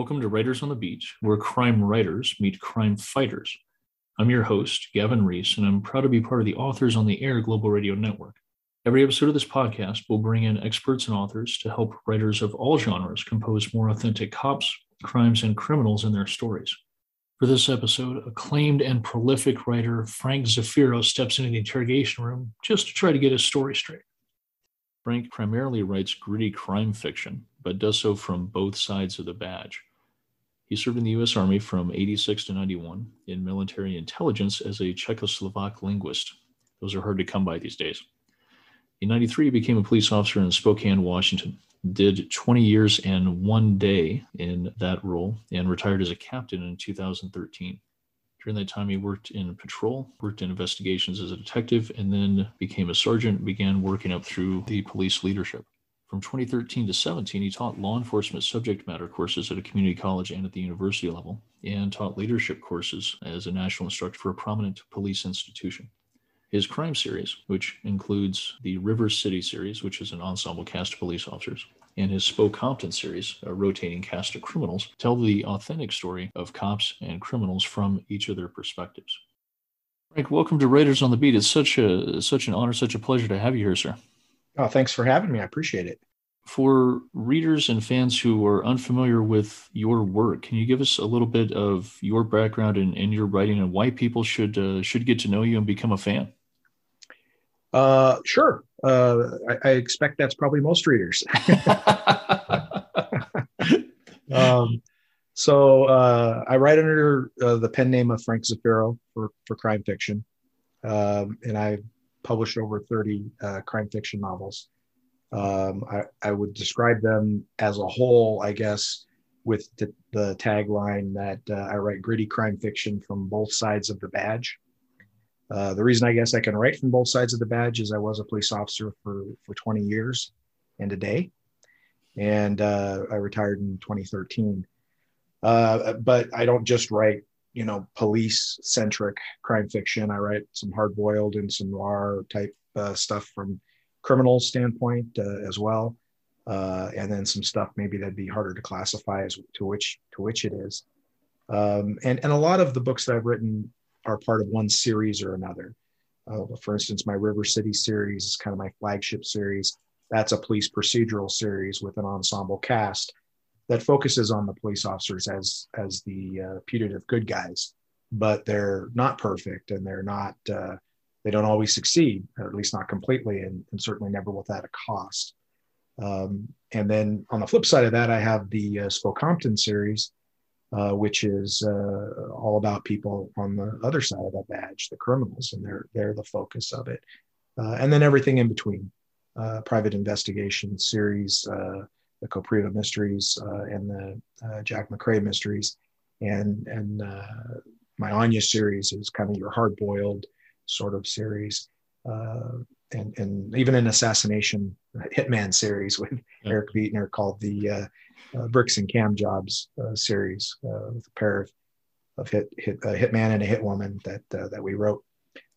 Welcome to Writers on the Beat, where crime writers meet crime fighters. I'm your host, Gavin Reese, and I'm proud to be part of the Authors on the Air Global Radio Network. Every episode of this podcast will bring in experts and authors to help writers of all genres compose more authentic cops, crimes, and criminals in their stories. For this episode, acclaimed and prolific writer Frank Zafiro steps into the interrogation room just to try to get his story straight. Frank primarily writes gritty crime fiction, but does so from both sides of the badge. He served in the U.S. Army from 86 to 91 in military intelligence as a Czechoslovak linguist. Those are hard to come by these days. In 93, he became a police officer in Spokane, Washington. Did 20 years and one day in that role and retired as a captain in 2013. During that time, he worked in patrol, worked in investigations as a detective, and then became a sergeant, began working up through the police leadership. From 2013 to 17, he taught law enforcement subject matter courses at a community college and at the university level, and taught leadership courses as a national instructor for a prominent police institution. His crime series, which includes the River City series, which is an ensemble cast of police officers, and his SpoCompton series, a rotating cast of criminals, tell the authentic story of cops and criminals from each of their perspectives. Frank, welcome to Writers on the Beat. It's such a such an honor, such a pleasure to have you here, sir. Oh, thanks for having me. I appreciate it. For readers and fans who are unfamiliar with your work, can you give us a little bit of your background and, and your writing and why people should uh, should get to know you and become a fan? Uh, sure. Uh, I, I, expect that's probably most readers. um, so uh, I write under uh, the pen name of Frank Zafiro for, for crime fiction. Um, and I published over 30 uh, crime fiction novels. Um, I, I, would describe them as a whole, I guess, with the, the tagline that uh, I write gritty crime fiction from both sides of the badge. Uh, the reason I guess I can write from both sides of the badge is I was a police officer for, for 20 years and a day. And uh, I retired in 2013. Uh, but I don't just write, you know, police centric crime fiction. I write some hard boiled and some noir type uh, stuff from criminal standpoint uh, as well. and then some stuff maybe that'd be harder to classify as to which to which it is. Um, and, and a lot of the books that I've written are part of one series or another. Uh, for instance, my River City series is kind of my flagship series. That's a police procedural series with an ensemble cast that focuses on the police officers as as the uh, putative good guys, but they're not perfect and they're not uh, they don't always succeed, or at least not completely, and, and certainly never without a cost. Um, and then on the flip side of that, I have the uh, SpoCompton series, uh, which is uh, all about people on the other side of that badge, the criminals, and they're they're the focus of it, uh, and then everything in between, uh, private investigation series, uh, the Kopriva mysteries, uh, and the Jack McRae mysteries, and and my Anya series is kind of your hard boiled sort of series. and, and even an assassination hitman series with yeah. Eric Beetner called the uh, Bricks and Cam Jobs uh, series uh, with a pair of, of hit, hit a hitman and a hitwoman that uh, that we wrote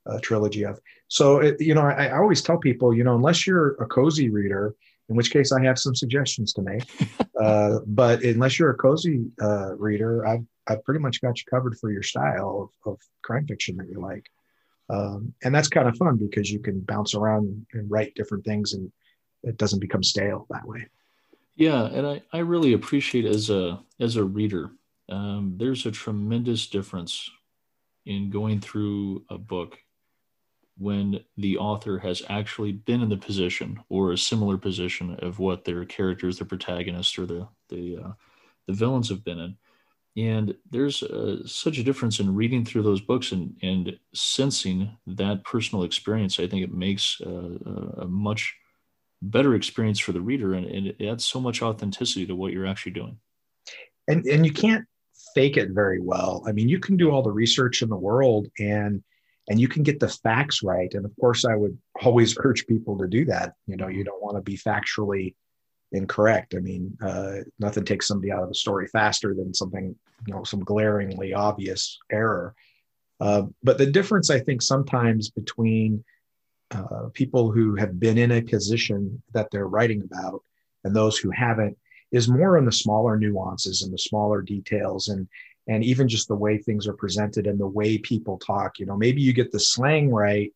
a trilogy of. So it, you know, I, I, always tell people, you know, unless you're a cozy reader, in which case I have some suggestions to make. Uh, but unless you're a cozy uh, reader, I've I've pretty much got you covered for your style of, of crime fiction that you like. Um, and that's kind of fun because you can bounce around and write different things and it doesn't become stale that way. Yeah, and I, I really appreciate as a as a reader, um, there's a tremendous difference in going through a book when the author has actually been in the position or a similar position of what their characters, the protagonist or the the uh, the villains have been in. And there's uh, such a difference in reading through those books and, and sensing that personal experience. I think it makes uh, a much better experience for the reader and, and, it adds so much authenticity to what you're actually doing and and you can't fake it very well i mean you can do all the research in the world and and you can get the facts right. And of course i would always urge people to do that. You know you don't want to be factually incorrect. I mean uh, nothing takes somebody out of a story faster than something you know some glaringly obvious error. Uh, but the difference i think sometimes between uh, people who have been in a position that they're writing about and those who haven't is more on the smaller nuances and the smaller details. And and even just the way things are presented and the way people talk you know maybe you get the slang right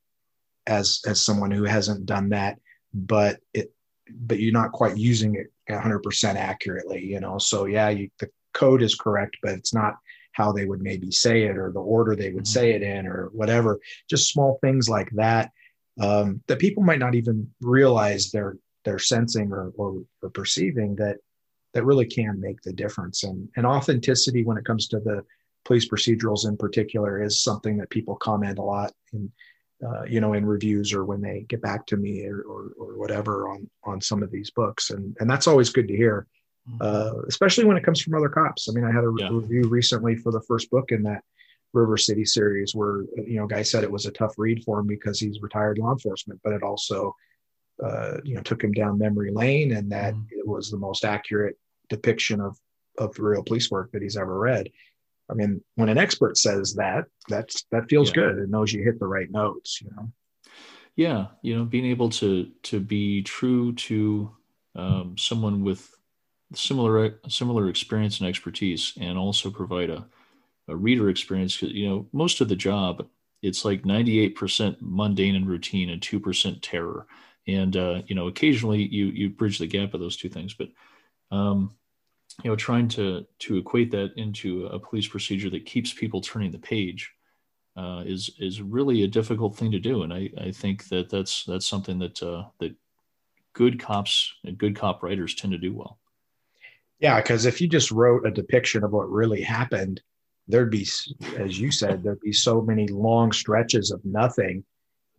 as as someone who hasn't done that but it but you're not quite using it 100% accurately you know so yeah you, the code is correct but it's not how they would maybe say it or the order they would mm-hmm. say it in or whatever just small things like that um, that people might not even realize they're they're sensing or, or, or perceiving that that really can make the difference and and authenticity when it comes to the police procedurals in particular is something that people comment a lot in uh, you know in reviews or when they get back to me or, or, or whatever on on some of these books and and that's always good to hear Mm-hmm. uh, especially when it comes from other cops. I mean, I had a yeah. review recently for the first book in that River City series where, you know, guy said it was a tough read for him because he's retired law enforcement, but it also, uh, you know, took him down memory lane and that mm. it was the most accurate depiction of, of real police work that he's ever read. I mean, when an expert says that, that's, that feels yeah. good. It knows you hit the right notes, you know? Yeah. You know, being able to, to be true to um, someone with similar similar experience and expertise and also provide a, a reader experience you know most of the job it's like 98% mundane and routine and 2% terror and uh, you know occasionally you you bridge the gap of those two things but um, you know trying to to equate that into a police procedure that keeps people turning the page uh, is is really a difficult thing to do and I, I think that that's that's something that uh, that good cops and good cop writers tend to do well yeah, because if you just wrote a depiction of what really happened, there'd be, as you said, there'd be so many long stretches of nothing.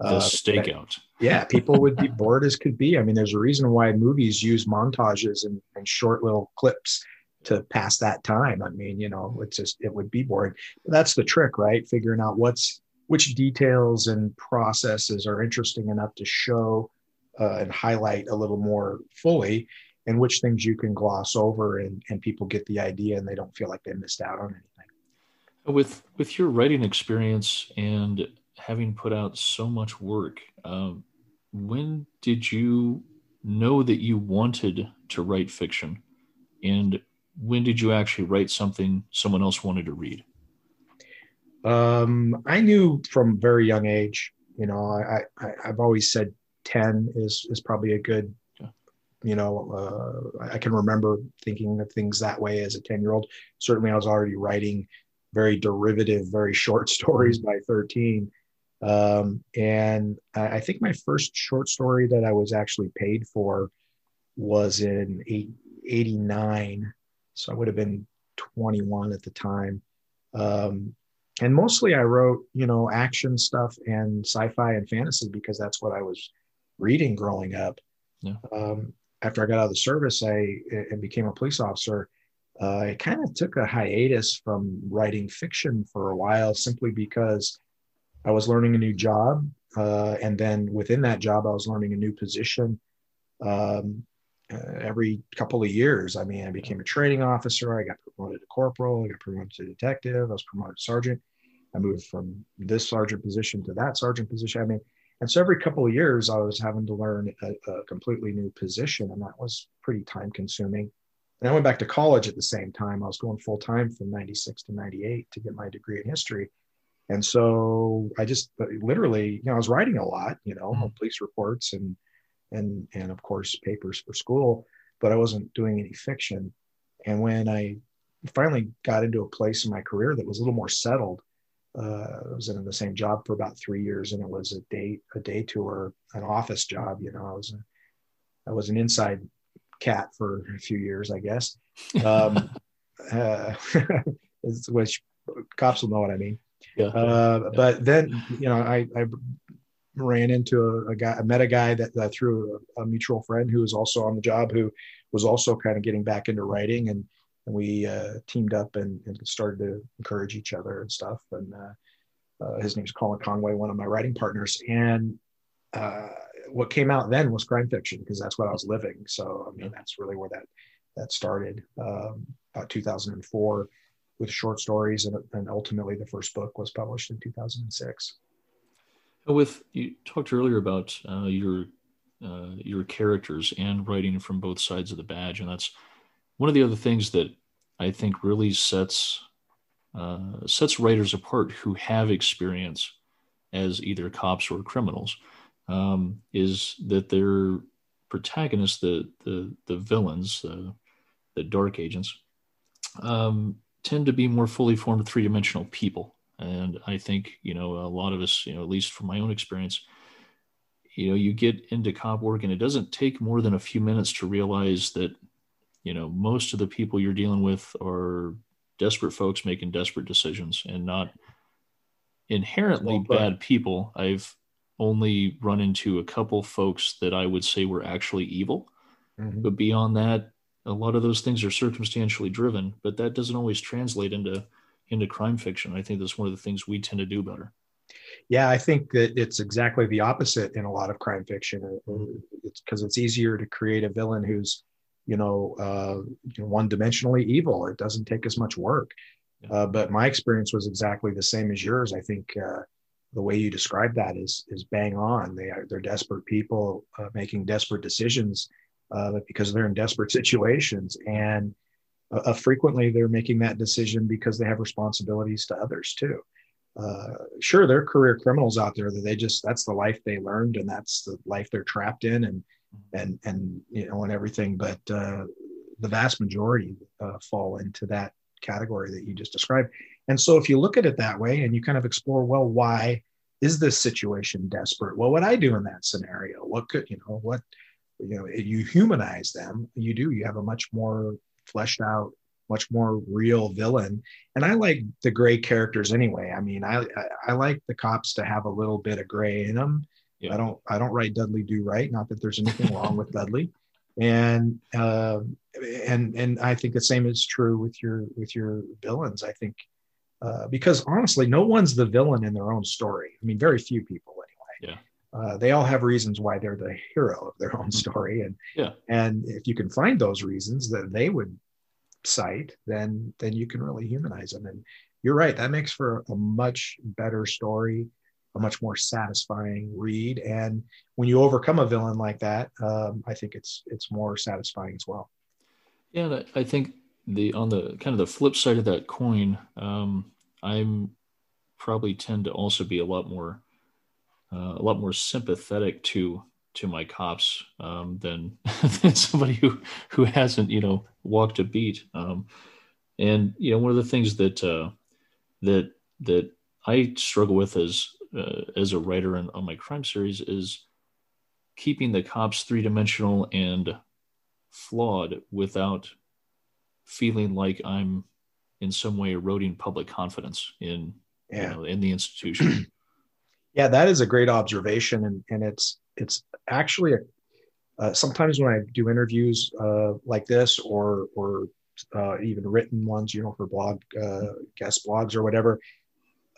The uh, stakeout. That, yeah, people would be bored as could be. I mean, there's a reason why movies use montages and, and short little clips to pass that time. I mean, you know, it's just it would be boring. But that's the trick, right? Figuring out what's which details and processes are interesting enough to show uh, and highlight a little more fully and which things you can gloss over and, and people get the idea and they don't feel like they missed out on anything. With with your writing experience and having put out so much work, um, when did you know that you wanted to write fiction, and when did you actually write something someone else wanted to read? Um, I knew from very young age. You know, I, I I've always said ten is is probably a good you know uh, i can remember thinking of things that way as a 10 year old certainly i was already writing very derivative very short stories by 13 um, and I, think my first short story that i was actually paid for was in 89 so i would have been 21 at the time um, and mostly i wrote you know action stuff and sci-fi and fantasy because that's what i was reading growing up yeah. Um, after I got out of the service, I and became a police officer. Uh, I kind of took a hiatus from writing fiction for a while, simply because I was learning a new job, uh, and then within that job, I was learning a new position. Um, uh, every couple of years, I mean, I became a training officer. I got promoted to corporal. I got promoted to detective. I was promoted to sergeant. I moved from this sergeant position to that sergeant position. I mean, and so every couple of years, I was having to learn a, a completely new position, and that was pretty time consuming. And I went back to college at the same time. I was going full time from 96 to 98 to get my degree in history. And so I just literally, you know, I was writing a lot, you know, mm-hmm. police reports and, and, and of course papers for school, but I wasn't doing any fiction. And when I finally got into a place in my career that was a little more settled, uh, I was in the same job for about three years, and it was a day a day tour, an office job. You know, I was a, I was an inside cat for a few years, I guess. Um, uh, which cops will know what I mean. Yeah. Uh, but then, you know, I, I ran into a, a, guy, I met a guy that, that through a, a, mutual friend who was also on the job, who was also kind of getting back into writing. And and we uh, teamed up and, and, started to encourage each other and stuff. And uh, uh, his name's Colin Conway, one of my writing partners. And uh, what came out then was crime fiction because that's what I was living. So I mean, that's really where that that started. Um, about 2004 with short stories, and, and ultimately the first book was published in 2006. With you talked earlier about uh, your uh, your characters and writing from both sides of the badge, and that's one of the other things that I think really sets uh, sets writers apart who have experience as either cops or criminals um, is that their protagonists, the the the villains, the the dark agents, um, tend to be more fully formed three dimensional people. And I think you know a lot of us, you know, at least from my own experience, you know, you get into cop work and it doesn't take more than a few minutes to realize that you know most of the people you're dealing with are desperate folks making desperate decisions and not inherently well, bad people. I've only run into a couple folks that I would say were actually evil. Mm-hmm. But beyond that, a lot of those things are circumstantially driven, but that doesn't always translate into into crime fiction. I think that's one of the things we tend to do better. Yeah, I think that it's exactly the opposite in a lot of crime fiction. It's because it's easier to create a villain who's, you know, uh, one-dimensionally evil. It doesn't take as much work. Yeah. Uh, but my experience was exactly the same as yours. I think uh, the way you describe that is is bang on. They are they're desperate people uh, making desperate decisions uh, because they're in desperate situations, and uh, frequently they're making that decision because they have responsibilities to others too. Uh, sure, there are career criminals out there that they just that's the life they learned and that's the life they're trapped in, and and and you know and everything. But uh, the vast majority uh, fall into that category that you just described. And so if you look at it that way and you kind of explore, well, why is this situation desperate? What would I do in that scenario? What could, you know, what, you know, you humanize them, you do, you have a much more fleshed out, much more real villain. And I like the gray characters anyway. I mean, I, I, I like the cops to have a little bit of gray in them. Yeah. I don't, I don't write Dudley Do Right. Not that there's anything wrong with Dudley. And, uh, and, and I think the same is true with your, with your villains. I think, uh, because honestly, no one's the villain in their own story. I mean, very few people anyway. Yeah. Uh, they all have reasons why they're the hero of their own mm-hmm. story, and yeah. And if you can find those reasons that they would cite, then then you can really humanize them. And you're right, that makes for a much better story, a much more satisfying read. And when you overcome a villain like that, um, I think it's it's more satisfying as well. Yeah, I think the on the kind of the flip side of that coin, um, I'm probably tend to also be a lot more uh, a lot more sympathetic to to my cops um, than than somebody who who hasn't you know walked a beat. Um, and you know one of the things that uh, that that I struggle with as uh, as a writer in, on my crime series is keeping the cops three dimensional and flawed without feeling like I'm in some way eroding public confidence in yeah. you know, in the institution. Yeah, that is a great observation, and and it's it's actually a uh, sometimes when I do interviews uh, like this or or uh, even written ones, you know, for blog uh, guest blogs or whatever.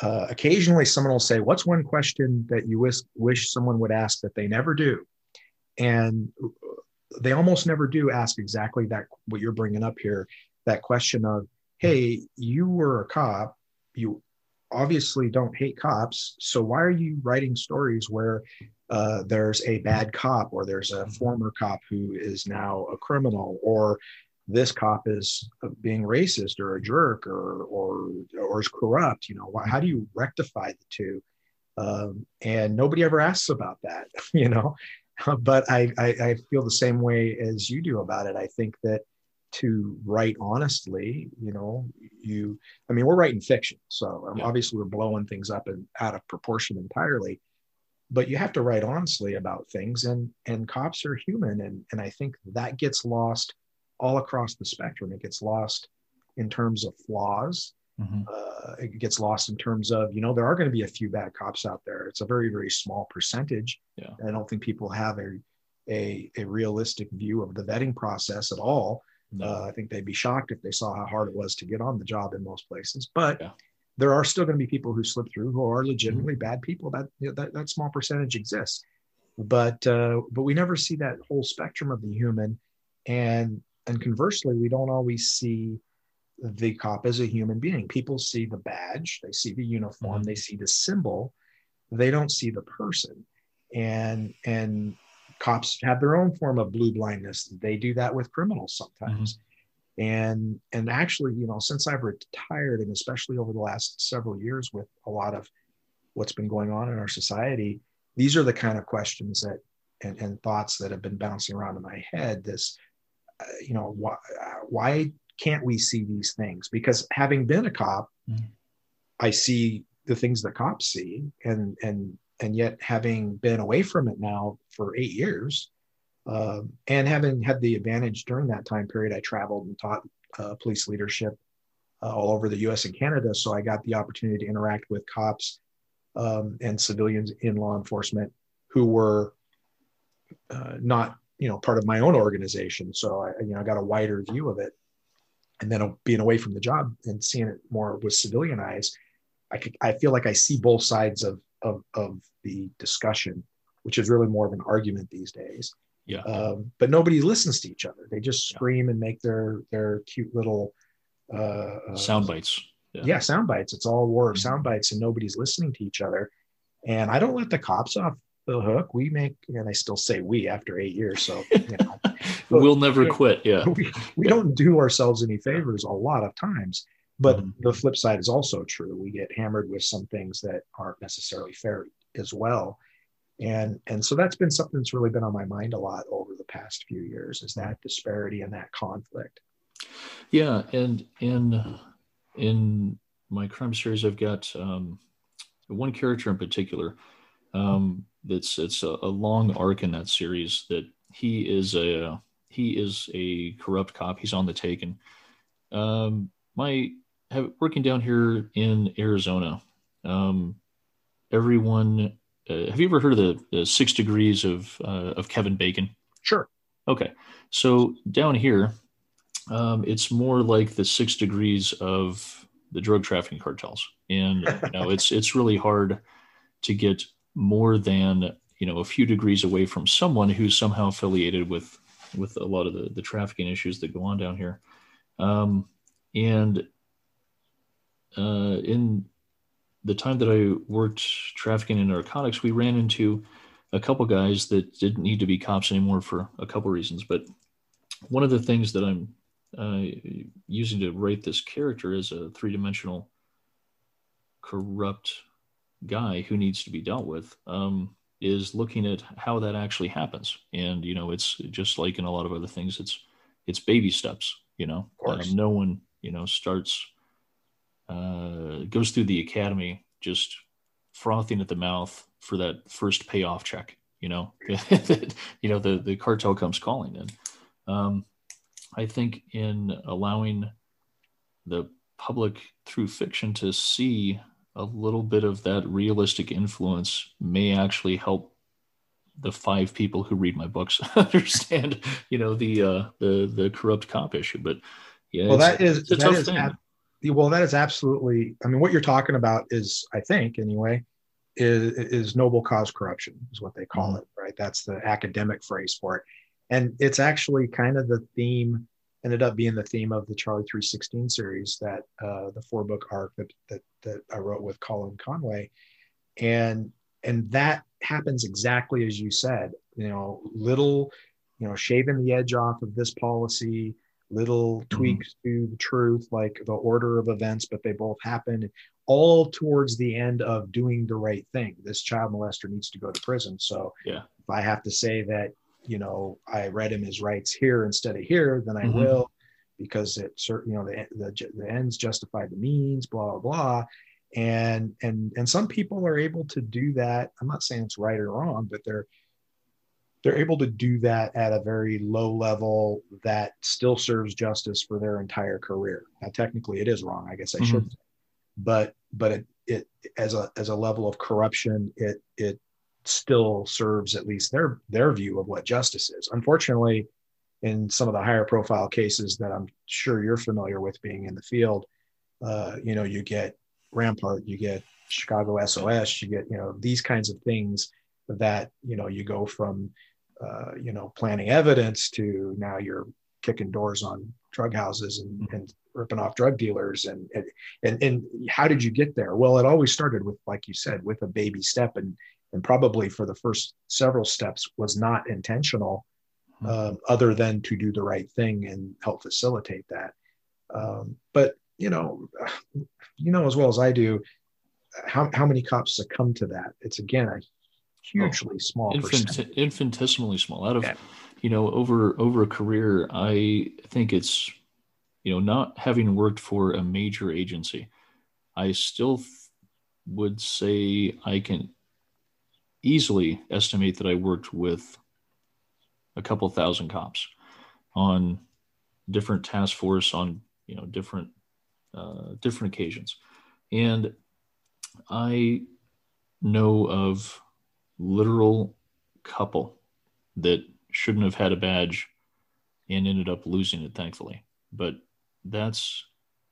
Uh, occasionally, someone will say, "What's one question that you wish wish someone would ask that they never do?" And they almost never do ask exactly that what you're bringing up here that question of hey you were a cop you obviously don't hate cops. So why are you writing stories where uh, there's a bad cop or there's a former cop who is now a criminal or this cop is being racist or a jerk or or or is corrupt you know how do you rectify the two? Um, and nobody ever asks about that you know? But I, I, I feel the same way as you do about it. I think that to write honestly, you know, you, I mean, we're writing fiction. So um, yeah. obviously we're blowing things up and out of proportion entirely, but you have to write honestly about things and, and cops are human. And, and I think that gets lost all across the spectrum. It gets lost in terms of flaws. Mm-hmm. Uh, it gets lost in terms of you know there are going to be a few bad cops out there it's a very very small percentage yeah. i don't think people have a, a a realistic view of the vetting process at all no. Uh, I think they'd be shocked if they saw how hard it was to get on the job in most places. But yeah. there are still going to be people who slip through who are legitimately mm-hmm. bad people. That, you know, that that small percentage exists, but uh, but we never see that whole spectrum of the human, and and conversely, we don't always see the cop as a human being. People see the badge, they see the uniform, mm-hmm. they see the symbol, they don't see the person, and and cops have their own form of blue blindness. They do that with criminals sometimes. and and actually you know since i've retired and especially over the last several years with a lot of what's been going on in our society these are the kind of questions that and, and thoughts that have been bouncing around in my head this uh, you know why, why can't we see these things because having been a cop mm-hmm. i see the things that cops see and and and yet having been away from it now for eight years uh, and having had the advantage during that time period i traveled and taught uh, police leadership uh, all over the us and canada. So i got the opportunity to interact with cops um, and civilians in law enforcement who were uh, not you know part of my own organization. So i you know i got a wider view of it. And then being away from the job and seeing it more with civilian eyes i could, i feel like i see both sides of of of the discussion which is really more of an argument these days yeah um, but nobody listens to each other they just scream yeah. and make their their cute little uh, uh sound bites yeah. yeah sound bites it's all war of mm-hmm. sound bites and nobody's listening to each other and i don't let the cops off the hook. We make, and I still say we after eight years. So, you know, we'll never quit. Yeah. We, we don't do ourselves any favors a lot of times. But mm-hmm. the flip side is also true. We get hammered with some things that aren't necessarily fair as well. And, and so that's been something that's really been on my mind a lot over the past few years is that disparity and that conflict. Yeah. And in, in my crime series, I've got um, one character in particular um, it's it's a, a, long arc in that series that he is a he is a corrupt cop. He's on the taken. Um, my have, working down here in Arizona. Um, everyone, uh, have you ever heard of the, the six degrees of uh, of Kevin Bacon? Sure. Okay, so down here, um, it's more like the six degrees of the drug trafficking cartels, and you know it's it's really hard to get more than you know a few degrees away from someone who's somehow affiliated with with a lot of the, the trafficking issues that go on down here um, and uh, in the time that i worked trafficking in narcotics we ran into a couple guys that didn't need to be cops anymore for a couple reasons but one of the things that i'm uh, using to write this character is a three-dimensional corrupt guy who needs to be dealt with um, is looking at how that actually happens. And you know, it's just like in a lot of other things, it's it's baby steps. You know, um, no one you know starts uh, goes through the academy just frothing at the mouth for that first payoff check. You know, you know the the cartel comes calling, and um, I think in allowing the public through fiction to see a little bit of that realistic influence may actually help the five people who read my books understand, you know, the uh, the the corrupt cop issue. But yeah, well, that is that is ab- well, that is absolutely. I mean, what you're talking about is, I think, anyway, is is noble cause corruption is what they call mm-hmm. it, right? That's the academic phrase for it, and it's actually kind of the theme ended up being the theme of the Charlie 316 series that uh, the four book arc that, that that I wrote with Colin Conway, and and that happens exactly as you said. You know, little, you know, shaving the edge off of this policy, little mm-hmm. tweaks to the truth, like the order of events, but they both happen all towards the end of doing the right thing. This child molester needs to go to prison. So yeah, if I have to say that you know, I read him his rights here instead of here, then I mm-hmm. will, because it certain, you know, the, the, the ends justify the means, blah, blah, blah. And, and, and some people are able to do that. I'm not saying it's right or wrong, but they're, they're able to do that at a very low level that still serves justice for their entire career. Now, technically it is wrong. I guess I mm-hmm. should, but, but it, it, as a, as a level of corruption, it, it still serves at least their their view of what justice is. Unfortunately, in some of the higher profile cases that I'm sure you're familiar with being in the field, uh, you know, you get Rampart, you get Chicago SOS, you get you know these kinds of things that you know you go from uh, you know planning evidence to now you're kicking doors on drug houses and, mm-hmm. and ripping off drug dealers and, and and how did you get there well it always started with like you said with a baby step and and probably for the first several steps was not intentional uh, other than to do the right thing and help facilitate that. Um, but you know, you know as well as I do, how how many cops succumb to that? It's again a hugely oh, small infant, infinitesimally small. Out of yeah. you know over over a career, I think it's you know not having worked for a major agency, I still would say I can easily estimate that I worked with a couple thousand cops on different task force on you know different uh, different occasions, and I know of literal couple that shouldn't have had a badge and ended up losing it, thankfully. But that's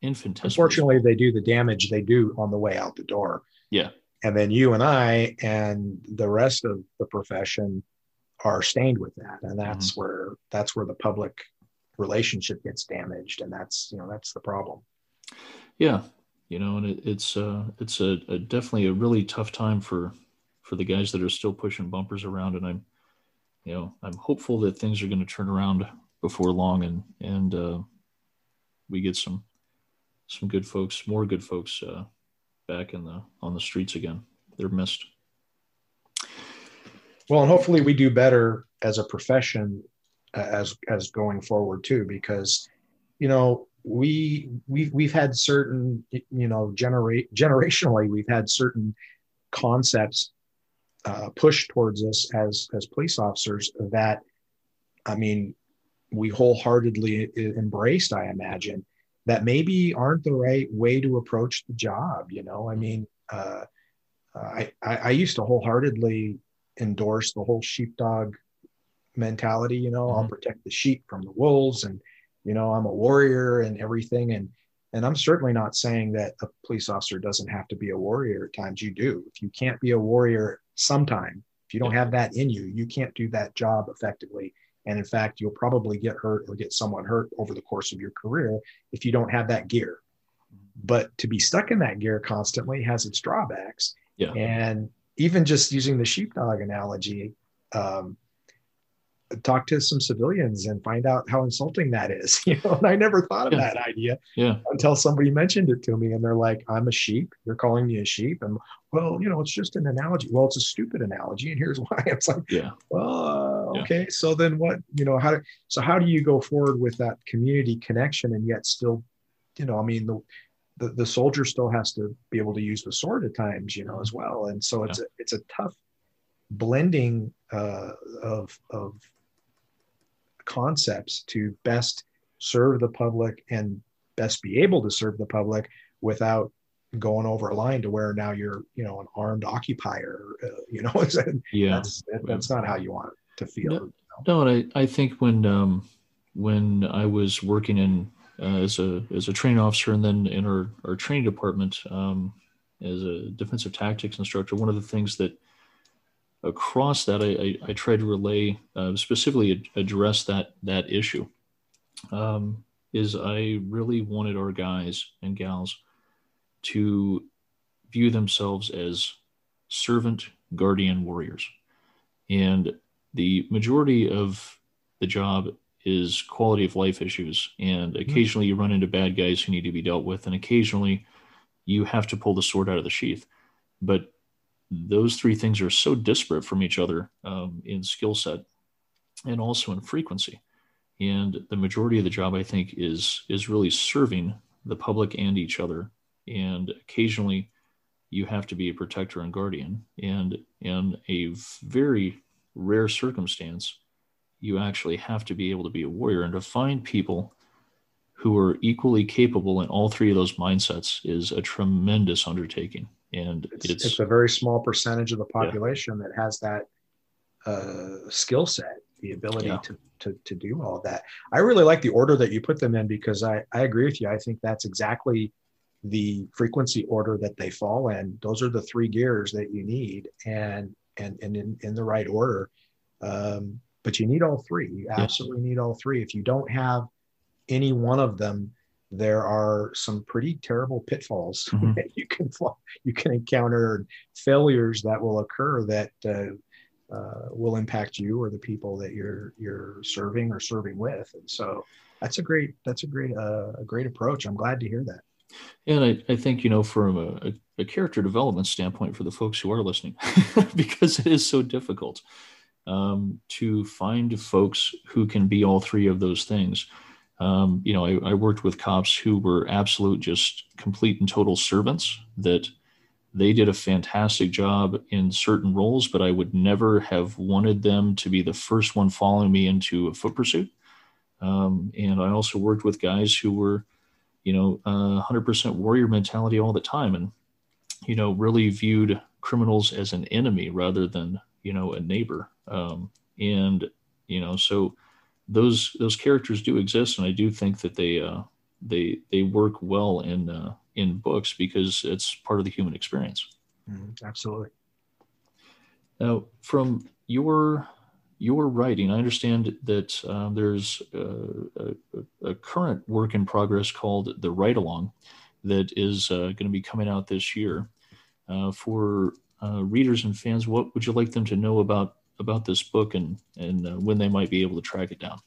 infinitesimal. Unfortunately, they do the damage they do on the way out the door. Yeah. And then you and I and the rest of the profession are stained with that. And that's mm-hmm. where that's where the public relationship gets damaged. And that's, you know, that's the problem. Yeah. You know, and it, it's uh it's a, a definitely a really tough time for for the guys that are still pushing bumpers around. And I'm you know, I'm hopeful that things are going to turn around before long and and uh we get some some good folks, more good folks uh, back in the on the streets again. They're missed. Well, and hopefully we do better as a profession as as going forward too, because you know we we've we've had certain you know generate generationally we've had certain concepts uh, pushed towards us as as police officers that I mean we wholeheartedly embraced. I imagine that maybe aren't the right way to approach the job. You know, I mean, uh, I, I used to wholeheartedly endorse the whole sheepdog mentality. You know, mm-hmm. I'll protect the sheep from the wolves, and you know, I'm a warrior and everything. And and I'm certainly not saying that a police officer doesn't have to be a warrior. At times, you do. If you can't be a warrior sometime, if you don't have that in you, you can't do that job effectively. And in fact, you'll probably get hurt or get someone hurt over the course of your career if you don't have that gear. But to be stuck in that gear constantly has its drawbacks. Yeah. And even just using the sheepdog analogy, um, talk to some civilians and find out how insulting that is. You know, and I never thought of yeah. that idea yeah. until somebody mentioned it to me and they're like, I'm a sheep. You're calling me a sheep. And well, you know, it's just an analogy. Well, it's a stupid analogy. And here's why. It's like, yeah. Well, okay. Yeah. So then what, you know, how do, so how do you go forward with that community connection and yet still, you know, I mean, the, the, the soldier still has to be able to use the sword at times, you know, as well. And so it's, a, it's a tough blending uh, of, of concepts to best serve the public and best be able to serve the public without going over a line to where now you're you know an armed occupier uh, you know yeah. that's, that's not how you want it to feel no, no and I, I think when um when i was working in uh, as a as a training officer and then in our, our training department um, as a defensive tactics instructor one of the things that across that, I, I, I try to relay uh, specifically address that that issue. Um, is I really wanted our guys and gals to view themselves as servant guardian warriors, and the majority of the job is quality of life issues, and mm-hmm. occasionally you run into bad guys who need to be dealt with, and occasionally you have to pull the sword out of the sheath. But those three things are so disparate from each other um, in skill set and also in frequency. And the majority of the job, I think, is is really serving the public and each other. And occasionally, you have to be a protector and guardian. And in a very rare circumstance, you actually have to be able to be a warrior. And to find people who are equally capable in all three of those mindsets is a tremendous undertaking and it's, it's, it's, a very small percentage of the population yeah. that has that uh, skill set the ability yeah. to, to to do all that i really like the order that you put them in because i i agree with you i think that's exactly the frequency order that they fall in those are the three gears that you need and and and in, in the right order um, but you need all three you absolutely yeah. need all three if you don't have any one of them there are some pretty terrible pitfalls mm-hmm. that you can you can encounter failures that will occur that uh, uh, will impact you or the people that you're you're serving or serving with. And so that's a great that's a great uh, a great approach. I'm glad to hear that. And I, I think you know from a, a character development standpoint for the folks who are listening, because it is so difficult um, to find folks who can be all three of those things. Um, you know, I, I, worked with cops who were absolute, just complete and total servants that they did a fantastic job in certain roles, but I would never have wanted them to be the first one following me into a foot pursuit. Um, and I also worked with guys who were, you know, uh, 100% warrior mentality all the time and, you know, really viewed criminals as an enemy rather than, you know, a neighbor. Um, and, you know, so those, those characters do exist. And I do think that they, uh, they, they work well in, uh, in books because it's part of the human experience. Mm, absolutely. Now, from your your writing, I understand that um, there's a, a, a, current work in progress called the Ride Along that is uh, going to be coming out this year. Uh, for uh, readers and fans, what would you like them to know about about this book and and uh, when they might be able to track it down?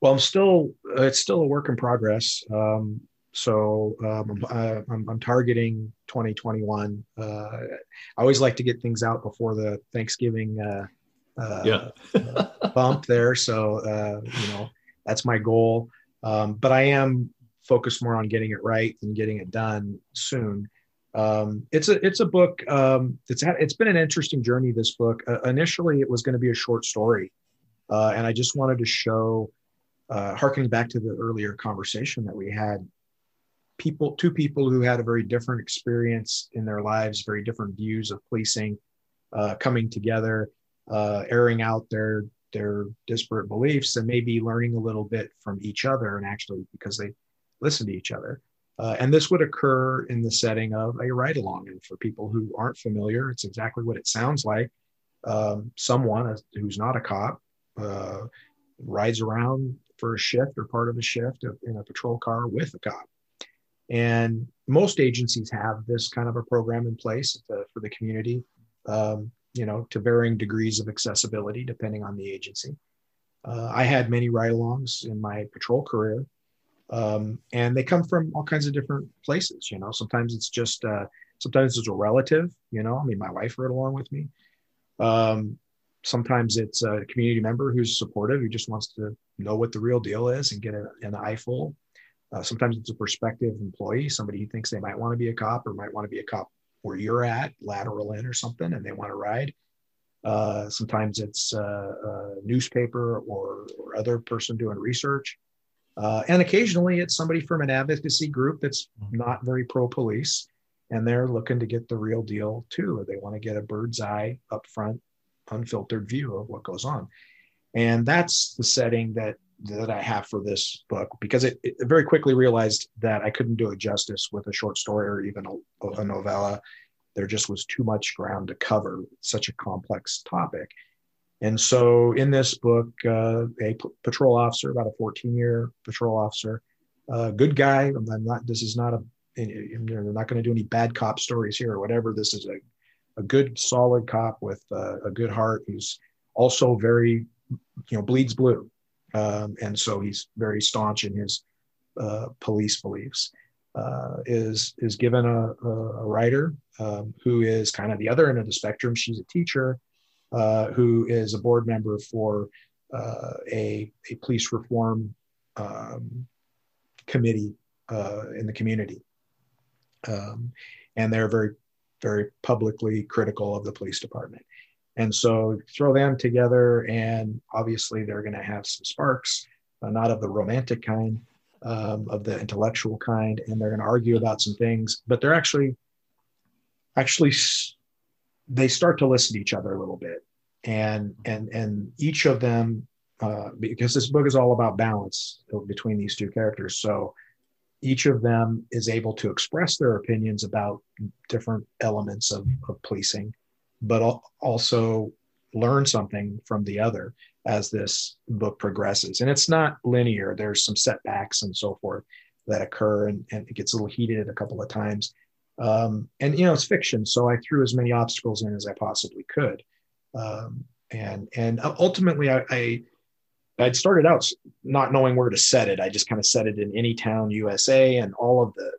Well, I'm still it's still a work in progress. Um, so um, I'm, I'm, I'm, targeting 2021. Uh, I always like to get things out before the Thanksgiving uh, uh, yeah. bump there. So uh, you know that's my goal. Um, but I am focused more on getting it right and getting it done soon. Um, it's a it's a book. Um, it's had, it's been an interesting journey. This book. Uh, initially, it was going to be a short story, uh, and I just wanted to show, uh, harkening back to the earlier conversation that we had, people, two people who had a very different experience in their lives, very different views of policing, uh, coming together, uh, airing out their their disparate beliefs, and maybe learning a little bit from each other, and actually because they listen to each other. Uh, and this would occur in the setting of a ride along. And for people who aren't familiar, it's exactly what it sounds like. Um, someone who's not a cop uh, rides around for a shift or part of a shift in a patrol car with a cop. And most agencies have this kind of a program in place to, for the community, um, you know, to varying degrees of accessibility depending on the agency. Uh, I had many ride alongs in my patrol career, um, and they come from all kinds of different places. You know, sometimes it's just, uh, sometimes it's a relative, you know, I mean, my wife rode along with me. Um, sometimes it's a community member who's supportive, who just wants to know what the real deal is and get a, an eyeful. Uh, sometimes it's a prospective employee, somebody who thinks they might want to be a cop or might want to be a cop where you're at, lateral in or something, and they want to ride. Uh, sometimes it's uh, a newspaper or, or other person doing research. Uh, and occasionally it's somebody from an advocacy group that's not very pro police and they're looking to get the real deal too, they want to get a bird's eye upfront, unfiltered view of what goes on. And that's the setting that that I have for this book because it, it, very quickly realized that I couldn't do it justice with a short story or even a, a novella. There just was too much ground to cover, such a complex topic. And so, in this book, uh, a p- patrol officer, about a 14 year patrol officer, uh, good guy. I'm not, this is not a, they're not going to do any bad cop stories here or whatever. This is a, a good, solid cop with a good heart who's also very, you know, bleeds blue um, and so he's very staunch in his uh, police beliefs. Uh, is is given a, a, a writer um, who is kind of the other end of the spectrum. She's a teacher who is a board member for uh, a, a police reform um, committee uh, in the community, um, and they're very very publicly critical of the police department. And so throw them together, and obviously they're going to have some sparks, uh, not of the romantic kind, um, of the intellectual kind, and they're going to argue about some things. But they're actually, actually, they start to listen to each other a little bit, and and and each of them, uh, because this book is all about balance between these two characters. So each of them is able to express their opinions about different elements of, of policing but also learn something from the other as this book progresses. And it's not linear, there's some setbacks and so forth that occur, and, and it gets a little heated a couple of times. Um, and, you know, it's fiction, so I threw as many obstacles in as I possibly could. Um, and and ultimately, I, I I'd started out not knowing where to set it. I just kind of set it in any town USA, and all of the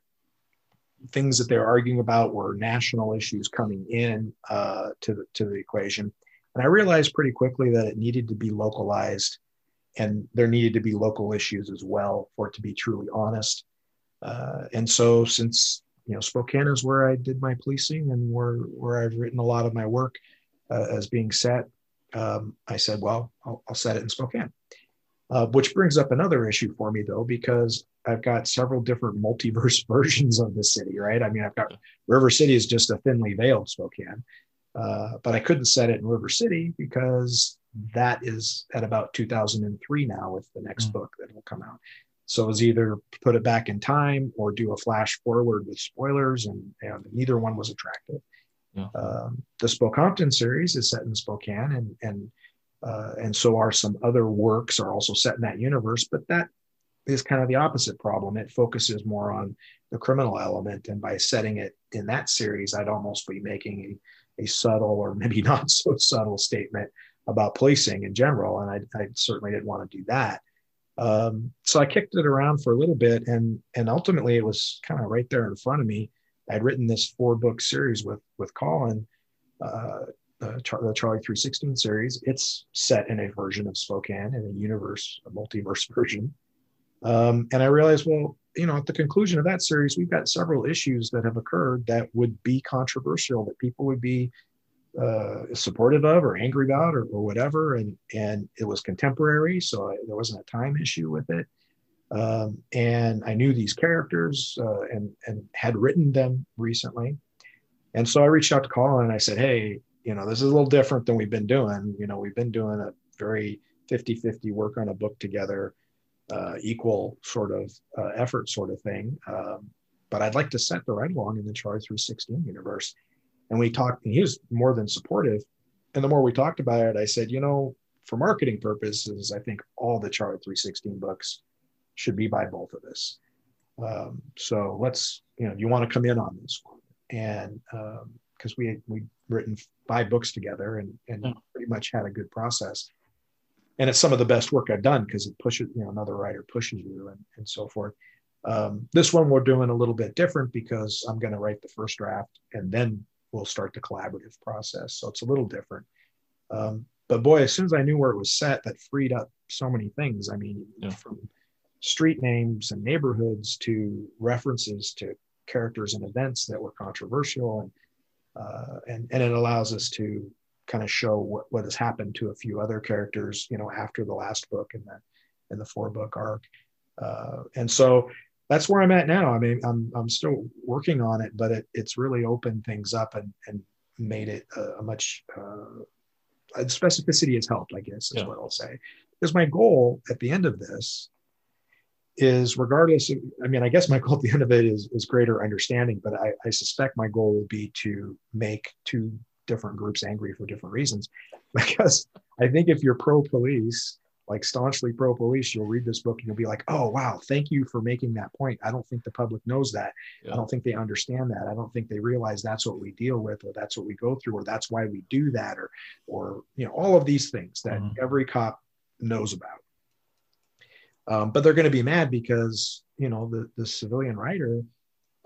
things that they're arguing about were national issues coming in uh, to the to the equation. And I realized pretty quickly that it needed to be localized, and there needed to be local issues as well for it to be truly honest. Uh, and so, since you know Spokane is where I did my policing and where where I've written a lot of my work uh, as being set, um, I said, well, I'll, I'll set it in Spokane. Uh, which brings up another issue for me though, because I've got several different multiverse versions of the city, right? I mean, I've got River City is just a thinly veiled Spokane, uh, but I couldn't set it in River City because that is at about 2003 now with the next mm. book that will come out. So it's either put it back in time or do a flash forward with spoilers, and, and neither one was attractive. Yeah. Um, the SpoCompton series is set in Spokane, and and uh, and so are some other works are also set in that universe. But that is kind of the opposite problem. It focuses more on the criminal element, and by setting it in that series, I'd almost be making a, a subtle or maybe not so subtle statement about policing in general, and I, I certainly didn't want to do that. Um, so I kicked it around for a little bit, and and ultimately it was kind of right there in front of me. I'd written this four book series with with Colin, uh, the, Char- the Charlie 316 series. It's set in a version of Spokane in a universe, a multiverse version. Um, and I realized, well, you know, at the conclusion of that series, we've got several issues that have occurred that would be controversial, that people would be uh, supportive of or angry about or, or, whatever. And, and it was contemporary, so I, there wasn't a time issue with it. Um, and I knew these characters uh, and, and had written them recently. And so I reached out to Colin and I said, Hey, you know, this is a little different than we've been doing. You know, we've been doing a very 50 50 work on a book together, uh, equal sort of uh, effort sort of thing. Um, but I'd like to set the ride along in the Charlie 316 universe. And we talked, and he was more than supportive. And the more we talked about it, I said, you know, for marketing purposes, I think all the Charlie 316 books should be by both of us. Um, so let's, you know, you want to come in on this one. And because um, we we written five books together and, and yeah. pretty much had a good process. And it's some of the best work I've done because it pushes, you know, another writer pushes you and, and so forth. Um, this one we're doing a little bit different because I'm going to write the first draft and then we'll start the collaborative process. So it's a little different. Um, but boy, as soon as I knew where it was set, that freed up so many things. I mean, yeah. from street names and neighborhoods to references to characters and events that were controversial and uh, and and it allows us to kind of show what, what has happened to a few other characters you know after the last book in the in the four book arc uh, and so that's where I'm at now. I mean, I'm I'm still working on it, but it, it's really opened things up and and made it a, a much uh, specificity has helped. I guess is yeah. what I'll say. Because my goal at the end of this is regardless of, I mean, I guess my goal at the end of it is, is greater understanding, but I, I suspect my goal will be to make two different groups angry for different reasons. Because I think if you're pro police, like staunchly pro police, you'll read this book and you'll be like, oh, wow, thank you for making that point. I don't think the public knows that. Yeah. I don't think they understand that. I don't think they realize that's what we deal with or that's what we go through or that's why we do that or, or, you know, all of these things that mm-hmm. every cop knows about. Um, but they're going to be mad because you know the the civilian writer,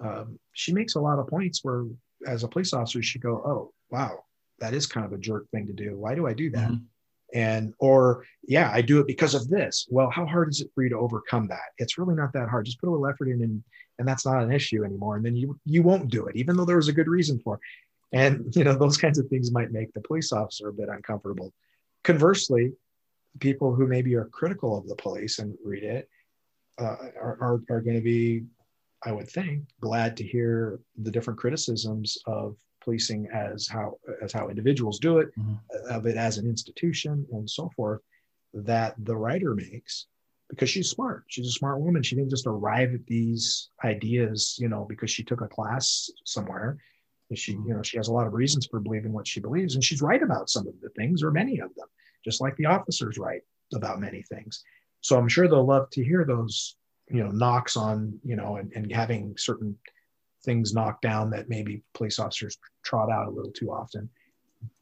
um, she makes a lot of points where, as a police officer, she go, "Oh, wow, that is kind of a jerk thing to do. Why do I do that?" Mm-hmm. And or yeah, I do it because of this. Well, how hard is it for you to overcome that? It's really not that hard. Just put a little effort in, and and that's not an issue anymore. And then you you won't do it, even though there was a good reason for it. And you know those kinds of things might make the police officer a bit uncomfortable. Conversely, people who maybe are critical of the police and read it uh, are, are, are going to be, I would think, glad to hear the different criticisms of policing as how as how individuals do it, mm-hmm. of it as an institution, and so forth, that the writer makes because she's smart. She's a smart woman. She didn't just arrive at these ideas, you know, because she took a class somewhere. She, you know, she has a lot of reasons for believing what she believes, and she's right about some of the things, or many of them just like the officers write about many things. So I'm sure they'll love to hear those, you know, knocks on, you know, and, and having certain things knocked down that maybe police officers trot out a little too often.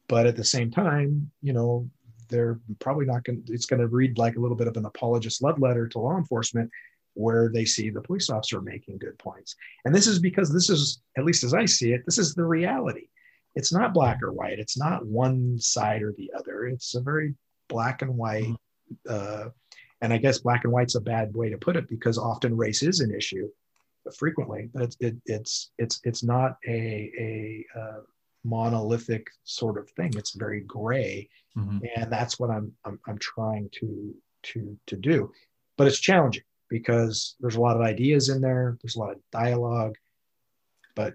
but at the same time, you know, they're probably not going. to It's going to read like a little bit of an apologist love letter to law enforcement, where they see the police officer making good points. And this is because this is, at least as I see it, this is the reality. It's not black or white. It's not one side or the other. It's a very black and white. Uh, and I guess black and white's a bad way to put it because often race is an issue, frequently, but it's it, it's it's it's not a a uh, monolithic sort of thing. It's very gray, mm-hmm. and that's what I'm, I'm I'm trying to to to do. But it's challenging because there's a lot of ideas in there. There's a lot of dialogue, but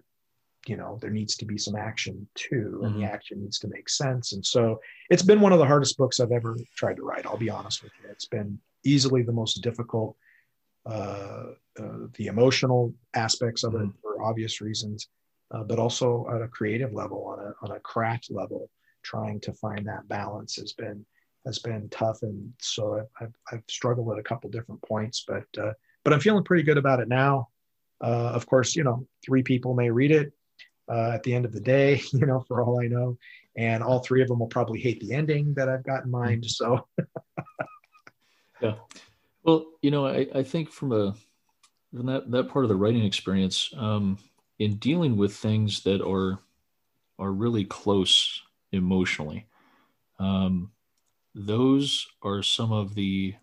you know there needs to be some action too, and mm-hmm. the action needs to make sense. And so it's been one of the hardest books I've ever tried to write. I'll be honest with you. It's been easily the most difficult. Uh, uh, the emotional aspects of mm-hmm. it for obvious reasons uh, but also at a creative level, on a, on a craft level, trying to find that balance has been has been tough. And so I've, I've struggled at a couple different points, but uh, but I'm feeling pretty good about it now. Uh, of course, you know, three people may read it uh, at the end of the day, you know, for all I know, and all three of them will probably hate the ending that I've got in mind. So, yeah. Well, you know, I, I think from a that that part of the writing experience, um, in dealing with things that are are really close emotionally um, those are some of the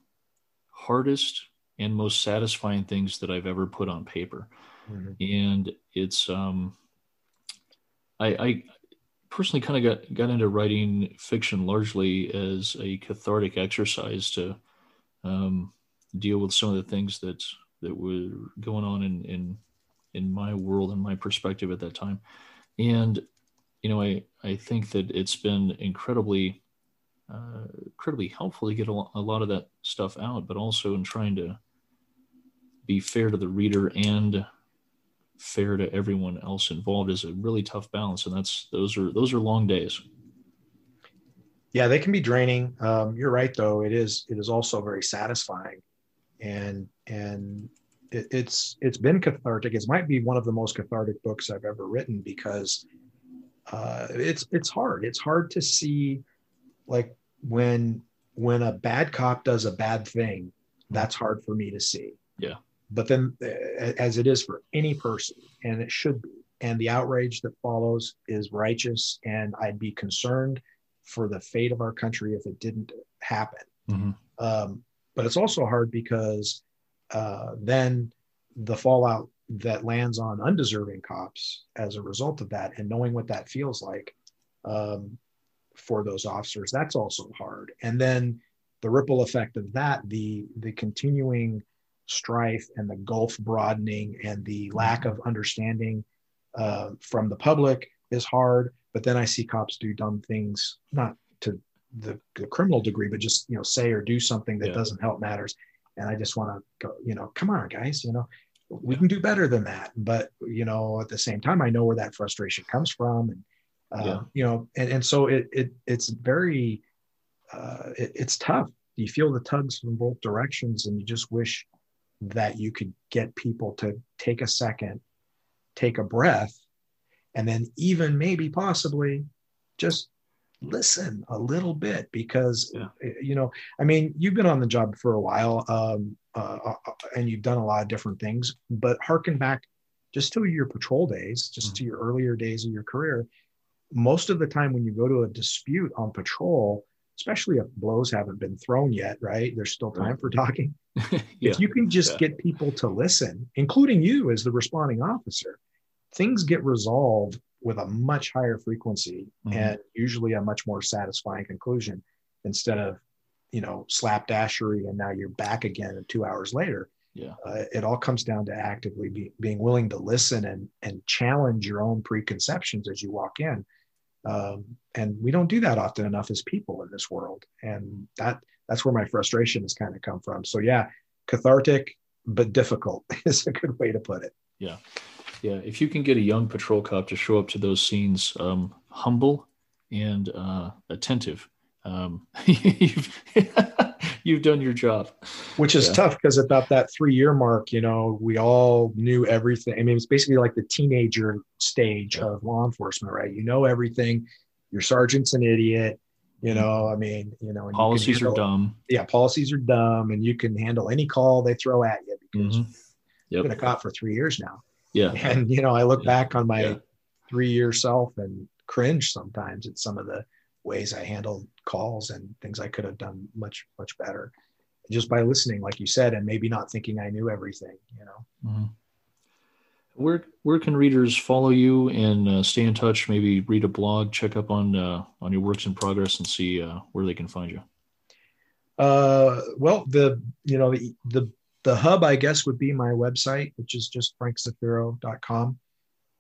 hardest and most satisfying things that i've ever put on paper mm-hmm. and it's um, I, I personally kind of got got into writing fiction largely as a cathartic exercise to um, deal with some of the things that that were going on in, in in my world and my perspective at that time. And, you know, I, I think that it's been incredibly, uh, incredibly helpful to get a, a lot of that stuff out, but also in trying to be fair to the reader and fair to everyone else involved is a really tough balance. And that's, those are, those are long days. Yeah, they can be draining. Um, you're right, though. It is. It is also very satisfying, and and it, it's it's been cathartic. It might be one of the most cathartic books I've ever written because uh, it's it's hard. It's hard to see like when when a bad cop does a bad thing. That's hard for me to see. Yeah. But then, uh, as it is for any person, and it should be, and the outrage that follows is righteous, and I'd be concerned for the fate of our country if it didn't happen. Mm-hmm. Um, but it's also hard because uh, then the fallout that lands on undeserving cops as a result of that and knowing what that feels like um, for those officers that's also hard. And then the ripple effect of that the the continuing strife and the gulf broadening and the lack of understanding uh, from the public is hard. But then i see cops do dumb things not the, the criminal degree but just you know say or do something that yeah. doesn't help matters and I just want to go, you know, come on, guys, you know, we can do better than that. But you know, at the same time, I know where that frustration comes from, and uh, yeah. you know, and, and so it it it's very uh, it, it's tough. You feel the tugs from both directions, and you just wish that you could get people to take a second, take a breath, and then even maybe possibly just listen a little bit because yeah. Eh, you know i mean you've been on the job for a while um, uh, uh, uh, and you've done a lot of different things but harken back just to your patrol days just mm-hmm. to your earlier days of your career most of the time when you go to a dispute on patrol especially if blows haven't been thrown yet right there's still time for talking yeah. if you can just yeah. get people to listen including you as the responding officer things get resolved with a much higher frequency mm-hmm. and usually a much more satisfying conclusion instead of you know slapdashery and now you're back again two hours later yeah. uh, it all comes down to actively be, being willing to listen and and challenge your own preconceptions as you walk in. Um, and we don't do that often enough as people in this world. And that that's where my frustration has kind of come from. So yeah cathartic but difficult is a good way to put it. Yeah yeah, if you can get a young patrol cop to show up to those scenes um, humble and uh, attentive, um, you've, you've done your job. Which is yeah. tough because about that three year mark, you know, we all knew everything. I mean, it's basically like the teenager stage yeah. of law enforcement, right? You know everything. your sergeant's an idiot. You know, I mean, you know, policies handle, are dumb. Yeah, policies are dumb, and you can handle any call they throw at you because Mhm. you've been a cop for three years now. Yeah. And you know, I look Yeah. back on my Yeah. three year self and cringe sometimes at some of the ways I handled calls and things I could have done much, much better. Just by listening, like you said, and maybe not thinking I knew everything, you know. Mhm. Where where can readers follow you and uh, stay in touch? Maybe read a blog, check up on uh, on your works in progress, and see uh, where they can find you. Uh, well, the you know the, the the hub, I guess, would be my website, which is just frankzafiro.com.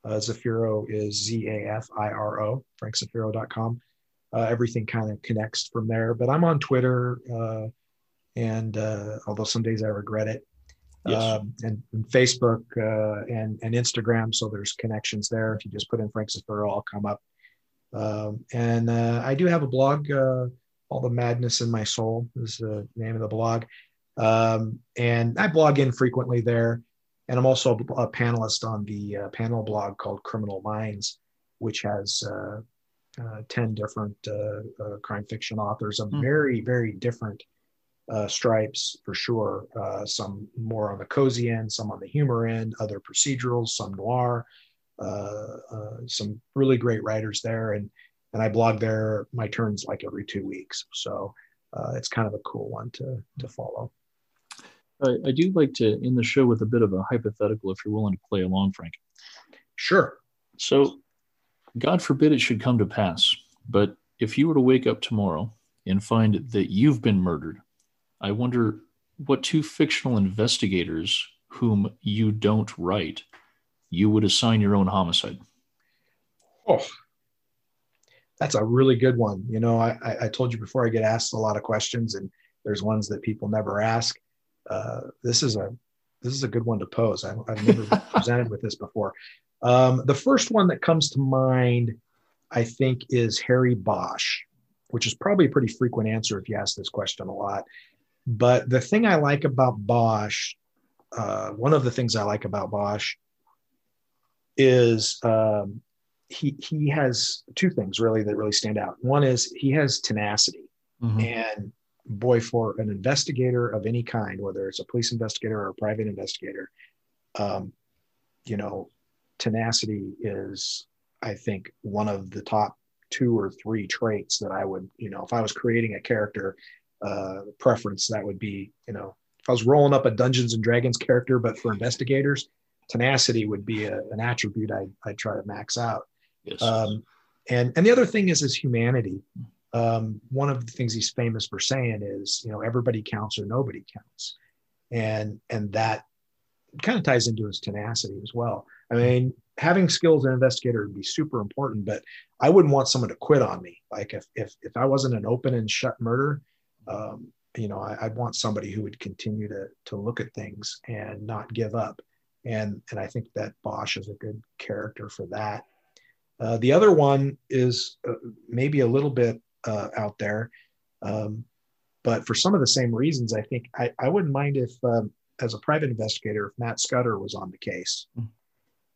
Uh, Zafiro is Z A F I R O, frankzafiro.com. Uh, everything kind of connects from there. But I'm on Twitter, uh, and uh, although some days I regret it, Yes. um, and, and Facebook uh, and and Instagram. So there's connections there. If you just put in Frank Zafiro, I'll come up. Um, and uh, I do have a blog. Uh, all the madness in my soul is the name of the blog, um, and I blog in frequently there. And I'm also a panelist on the uh, panel blog called Criminal Minds, which has uh, uh, 10 different uh, uh, crime fiction authors of Hmm. very, very different uh, stripes for sure. Uh, some more on the cozy end, some on the humor end, other procedurals, some noir. Uh, uh, some really great writers there, and and I blog there. My turns like every two weeks, so uh, it's kind of a cool one to to follow. I, I do like to end the show with a bit of a hypothetical, if you're willing to play along, Frank. Sure. So, God forbid it should come to pass, but if you were to wake up tomorrow and find that you've been murdered, I wonder what two fictional investigators whom you don't write you would assign your own homicide. Oh, that's a really good one. You know, I, I- I told you before I get asked a lot of questions, and there's ones that people never ask. Uh, this is a this is a good one to pose. I, I've never presented with this before. Um, the first one that comes to mind, I think, is Harry Bosch, which is probably a pretty frequent answer if you ask this question a lot. But the thing I like about Bosch, uh, one of the things I like about Bosch is um, he he has two things really that really stand out. One is he has tenacity, Mhm. and boy, for an investigator of any kind, whether it's a police investigator or a private investigator, um, you know, tenacity is, I think, one of the top two or three traits that I would, you know, if I was creating a character uh, preference, that would be, you know, if I was rolling up a Dungeons and Dragons character, but for investigators, tenacity would be a, an attribute I I try to max out. Yes. Um, and and the other thing is is humanity. Um, one of the things he's famous for saying is, you know, everybody counts or nobody counts, and and that kind of ties into his tenacity as well. I mean, having skills as an investigator would be super important, but I wouldn't want someone to quit on me. Like if if if I wasn't an open and shut murder, um, you know, I, I'd want somebody who would continue to to look at things and not give up. And and I think that Bosch is a good character for that. Uh, the other one is uh, maybe a little bit uh, out there, um, but for some of the same reasons, I think I, I wouldn't mind if, um, as a private investigator, if Matt Scudder was on the case, Mhm.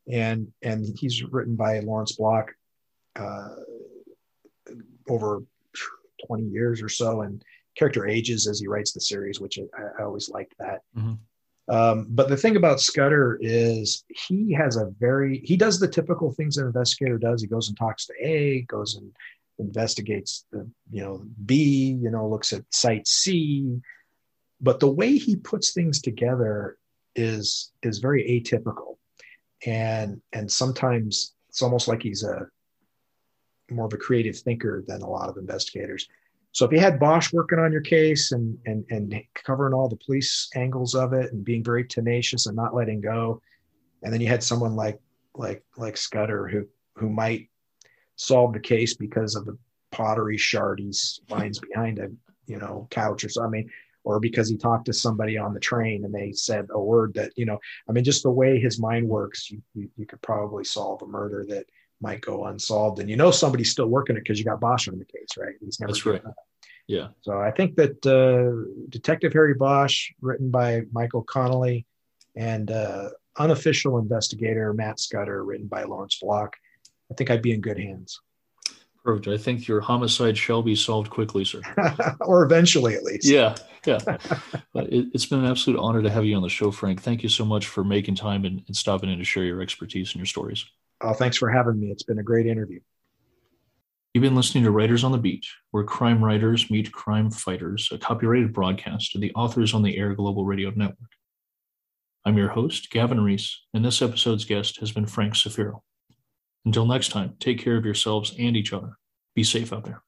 and and he's written by Lawrence Block uh, over 20 years or so, and character ages as he writes the series, which I, I always liked that. Mhm. Um, but the thing about Scudder is he has a very he does the typical things an investigator does. He goes and talks to A, goes and investigates the you know B, you know looks at site C, but the way he puts things together is is very atypical, and and sometimes it's almost like he's a more of a creative thinker than a lot of investigators. So if you had Bosch working on your case and and and covering all the police angles of it and being very tenacious and not letting go, and then you had someone like like like Scudder who who might solve the case because of the pottery shard he finds behind a you know couch or something. I mean, or because he talked to somebody on the train and they said a word that you know. I mean, just the way his mind works, you you, you could probably solve a murder that might go unsolved, and you know somebody's still working it because you got Bosch on the case, right? He's never That's right. up. yeah. So I think that uh, Detective Harry Bosch, written by Michael Connelly, and uh, unofficial investigator Matt Scudder, written by Lawrence Block, I think I'd be in good hands. Perfect. I think your homicide shall be solved quickly, sir. or eventually, at least. Yeah, yeah. it, has been an absolute honor to have you on the show, Frank. Thank you so much for making time and, and stopping in to share your expertise and your stories. Oh, thanks for having me. It's been a great interview. You've been listening to Writers on the Beat, where crime writers meet crime fighters, a copyrighted broadcast of the Authors on the Air Global Radio Network. I'm your host, Gavin Reese, and this episode's guest has been Frank Zafiro. Until next time, take care of yourselves and each other. Be safe out there.